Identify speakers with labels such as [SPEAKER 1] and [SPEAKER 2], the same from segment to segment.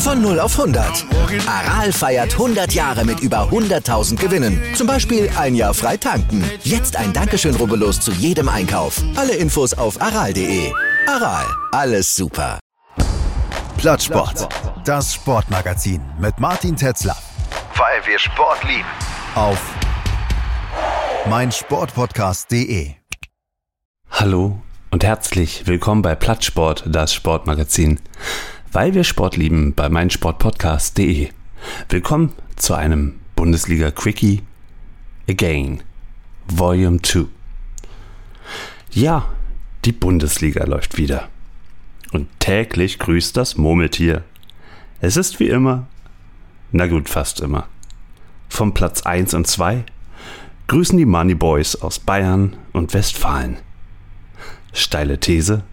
[SPEAKER 1] Von 0 auf 100. Aral feiert 100 Jahre mit über 100.000 Gewinnen. Zum Beispiel ein Jahr frei tanken. Jetzt ein Dankeschön, rubbellos zu jedem Einkauf. Alle Infos auf aral.de. Aral, alles super.
[SPEAKER 2] Plattsport. Das Sportmagazin mit Martin Tetzler. Weil wir Sport lieben. Auf meinsportpodcast.de.
[SPEAKER 3] Hallo und herzlich willkommen bei Plattsport, das Sportmagazin weil wir Sport lieben bei meinsportpodcast.de. Willkommen zu einem Bundesliga Quickie Again Volume 2. Ja, die Bundesliga läuft wieder. Und täglich grüßt das Murmeltier. Es ist wie immer, na gut, fast immer. Vom Platz 1 und 2 grüßen die Money Boys aus Bayern und Westfalen. Steile These,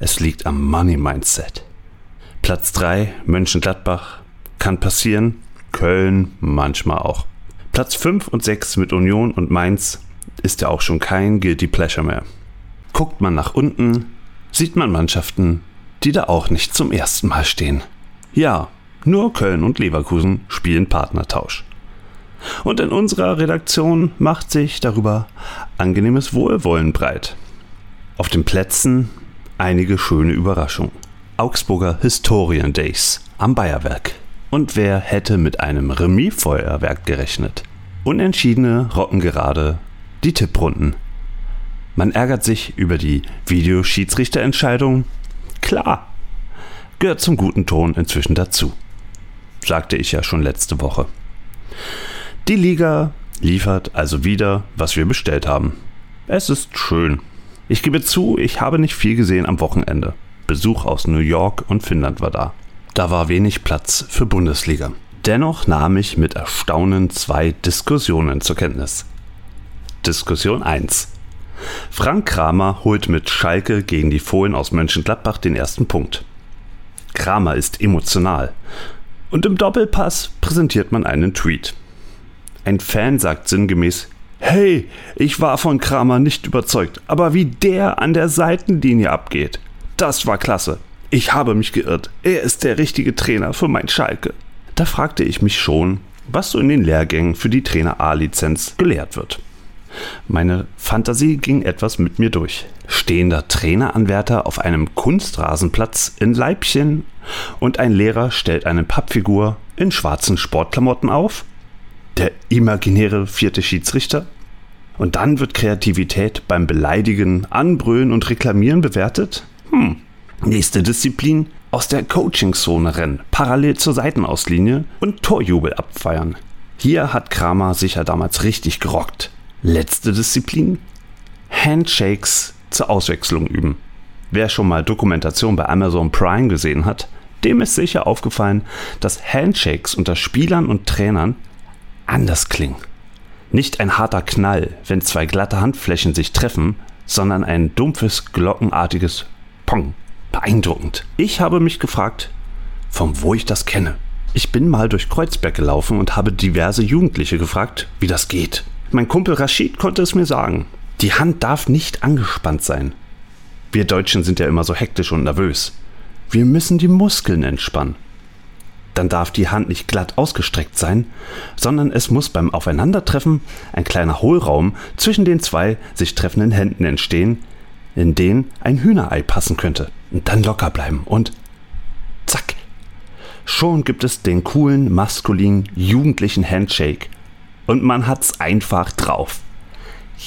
[SPEAKER 3] es liegt am Money Mindset. Platz 3, Mönchengladbach, kann passieren. Köln manchmal auch. Platz 5 und 6 mit Union und Mainz ist ja auch schon kein Guilty Pleasure mehr. Guckt man nach unten, sieht man Mannschaften, die da auch nicht zum ersten Mal stehen. Ja, nur Köln und Leverkusen spielen Partnertausch. Und in unserer Redaktion macht sich darüber angenehmes Wohlwollen breit. Auf den Plätzen einige schöne Überraschungen. Augsburger Historien Days am Bayerwerk. Und wer hätte mit einem Remis-Feuerwerk gerechnet? Unentschiedene rocken gerade die Tipprunden. Man ärgert sich über die Videoschiedsrichterentscheidung. Klar, gehört zum guten Ton inzwischen dazu. Sagte ich ja schon letzte Woche. Die Liga liefert also wieder, was wir bestellt haben. Es ist schön. Ich gebe zu, ich habe nicht viel gesehen am Wochenende. Besuch aus New York und Finnland war da. Da war wenig Platz für Bundesliga. Dennoch nahm ich mit Erstaunen zwei Diskussionen zur Kenntnis. Diskussion 1. Frank Kramer holt mit Schalke gegen die Fohlen aus Mönchengladbach den ersten Punkt. Kramer ist emotional. Und im Doppelpass präsentiert man einen Tweet. Ein Fan sagt sinngemäß, Hey, ich war von Kramer nicht überzeugt, aber wie der an der Seitenlinie abgeht. Das war klasse. Ich habe mich geirrt. Er ist der richtige Trainer für mein Schalke. Da fragte ich mich schon, was so in den Lehrgängen für die Trainer A-Lizenz gelehrt wird. Meine Fantasie ging etwas mit mir durch. Stehender Traineranwärter auf einem Kunstrasenplatz in Leibchen und ein Lehrer stellt eine Pappfigur in schwarzen Sportklamotten auf? Der imaginäre vierte Schiedsrichter? Und dann wird Kreativität beim Beleidigen, Anbrüllen und Reklamieren bewertet? Hm. Nächste Disziplin: aus der Coachingzone rennen, parallel zur Seitenauslinie und Torjubel abfeiern. Hier hat Kramer sicher damals richtig gerockt. Letzte Disziplin: Handshakes zur Auswechslung üben. Wer schon mal Dokumentation bei Amazon Prime gesehen hat, dem ist sicher aufgefallen, dass Handshakes unter Spielern und Trainern anders klingen. Nicht ein harter Knall, wenn zwei glatte Handflächen sich treffen, sondern ein dumpfes, glockenartiges Pong. Beeindruckend. Ich habe mich gefragt, von wo ich das kenne. Ich bin mal durch Kreuzberg gelaufen und habe diverse Jugendliche gefragt, wie das geht. Mein Kumpel Rashid konnte es mir sagen. Die Hand darf nicht angespannt sein. Wir Deutschen sind ja immer so hektisch und nervös. Wir müssen die Muskeln entspannen. Dann darf die Hand nicht glatt ausgestreckt sein, sondern es muss beim Aufeinandertreffen ein kleiner Hohlraum zwischen den zwei sich treffenden Händen entstehen, in den ein Hühnerei passen könnte. Und dann locker bleiben und zack. Schon gibt es den coolen, maskulinen, jugendlichen Handshake. Und man hat's einfach drauf.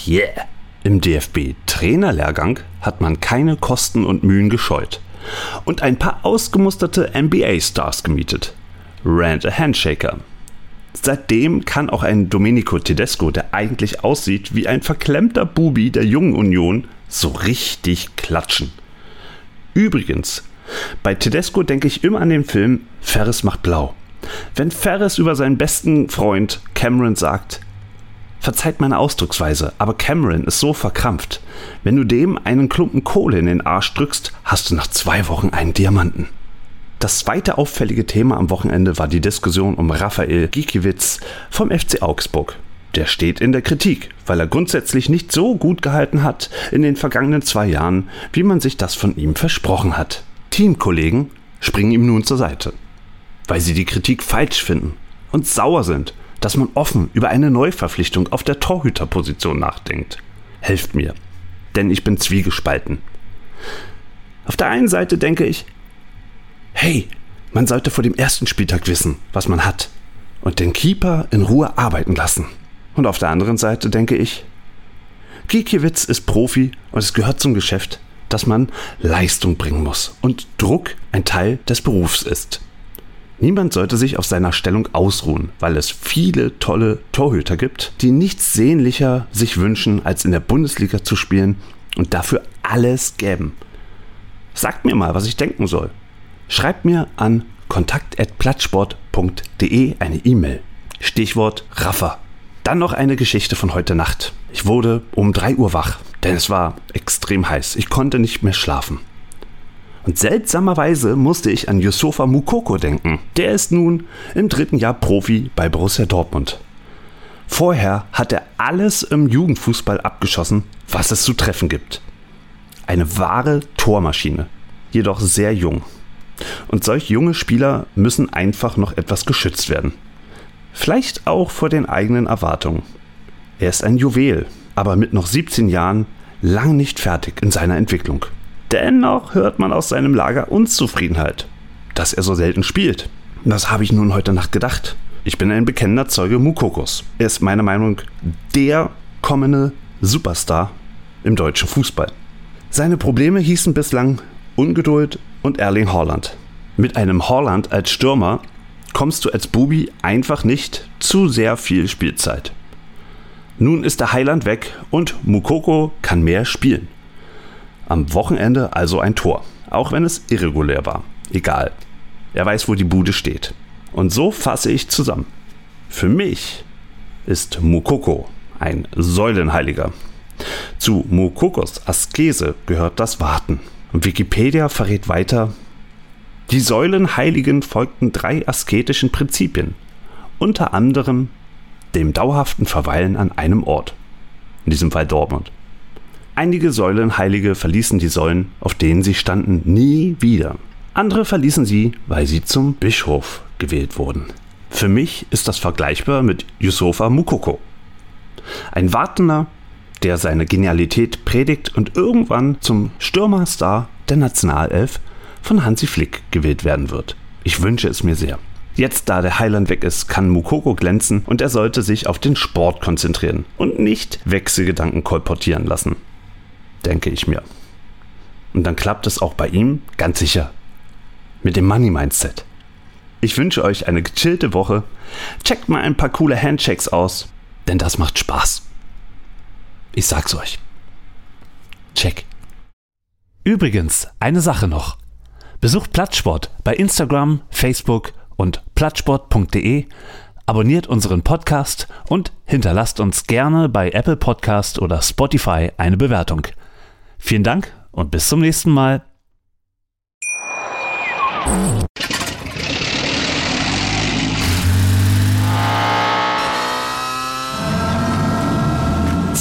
[SPEAKER 3] Yeah! Im DFB-Trainerlehrgang hat man keine Kosten und Mühen gescheut und ein paar ausgemusterte NBA-Stars gemietet. Rand a Handshaker. Seitdem kann auch ein Domenico Tedesco, der eigentlich aussieht wie ein verklemmter Bubi der Jungen Union, so richtig klatschen. Übrigens, bei Tedesco denke ich immer an den Film Ferris macht blau. Wenn Ferris über seinen besten Freund Cameron sagt, Verzeiht meine Ausdrucksweise, aber Cameron ist so verkrampft. Wenn du dem einen Klumpen Kohle in den Arsch drückst, hast du nach zwei Wochen einen Diamanten. Das zweite auffällige Thema am Wochenende war die Diskussion um Raphael Gikiewicz vom FC Augsburg. Der steht in der Kritik, weil er grundsätzlich nicht so gut gehalten hat in den vergangenen zwei Jahren, wie man sich das von ihm versprochen hat. Teamkollegen springen ihm nun zur Seite, weil sie die Kritik falsch finden und sauer sind, dass man offen über eine Neuverpflichtung auf der Torhüterposition nachdenkt. Helft mir, denn ich bin zwiegespalten. Auf der einen Seite denke ich, hey, man sollte vor dem ersten Spieltag wissen, was man hat und den Keeper in Ruhe arbeiten lassen. Und auf der anderen Seite denke ich, Gikiewicz ist Profi und es gehört zum Geschäft, dass man Leistung bringen muss und Druck ein Teil des Berufs ist. Niemand sollte sich auf seiner Stellung ausruhen, weil es viele tolle Torhüter gibt, die nichts sehnlicher sich wünschen, als in der Bundesliga zu spielen und dafür alles gäben. Sagt mir mal, was ich denken soll. Schreibt mir an kontakt.plattsport.de eine E-Mail. Stichwort Raffer. Dann noch eine Geschichte von heute Nacht. Ich wurde um 3 Uhr wach, denn es war extrem heiß. Ich konnte nicht mehr schlafen. Und seltsamerweise musste ich an Yusufa Mukoko denken. Der ist nun im dritten Jahr Profi bei Borussia Dortmund. Vorher hat er alles im Jugendfußball abgeschossen, was es zu treffen gibt. Eine wahre Tormaschine, jedoch sehr jung. Und solch junge Spieler müssen einfach noch etwas geschützt werden. Vielleicht auch vor den eigenen Erwartungen. Er ist ein Juwel, aber mit noch 17 Jahren lang nicht fertig in seiner Entwicklung. Dennoch hört man aus seinem Lager Unzufriedenheit, dass er so selten spielt. Das habe ich nun heute Nacht gedacht. Ich bin ein bekennender Zeuge Mukokos. Er ist meiner Meinung nach der kommende Superstar im deutschen Fußball. Seine Probleme hießen bislang Ungeduld und Erling Haaland. Mit einem Haaland als Stürmer kommst du als Bubi einfach nicht zu sehr viel Spielzeit. Nun ist der Heiland weg und Mukoko kann mehr spielen. Am Wochenende also ein Tor, auch wenn es irregulär war. Egal. Er weiß, wo die Bude steht. Und so fasse ich zusammen. Für mich ist Mukoko ein Säulenheiliger. Zu Mukokos Askese gehört das Warten. Und Wikipedia verrät weiter, die Säulenheiligen folgten drei asketischen Prinzipien, unter anderem dem dauerhaften Verweilen an einem Ort, in diesem Fall Dortmund. Einige Säulenheilige verließen die Säulen, auf denen sie standen, nie wieder. Andere verließen sie, weil sie zum Bischof gewählt wurden. Für mich ist das vergleichbar mit Yusufa Mukoko. Ein Wartender, der seine Genialität predigt und irgendwann zum Stürmerstar der Nationalelf von Hansi Flick gewählt werden wird. Ich wünsche es mir sehr. Jetzt, da der Heiland weg ist, kann Mukoko glänzen und er sollte sich auf den Sport konzentrieren und nicht Wechselgedanken kolportieren lassen denke ich mir. Und dann klappt es auch bei ihm ganz sicher. Mit dem Money Mindset. Ich wünsche euch eine gechillte Woche. Checkt mal ein paar coole Handshakes aus, denn das macht Spaß. Ich sag's euch. Check. Übrigens, eine Sache noch. Besucht Plattsport bei Instagram, Facebook und plattsport.de, abonniert unseren Podcast und hinterlasst uns gerne bei Apple Podcast oder Spotify eine Bewertung. Vielen Dank und bis zum nächsten Mal.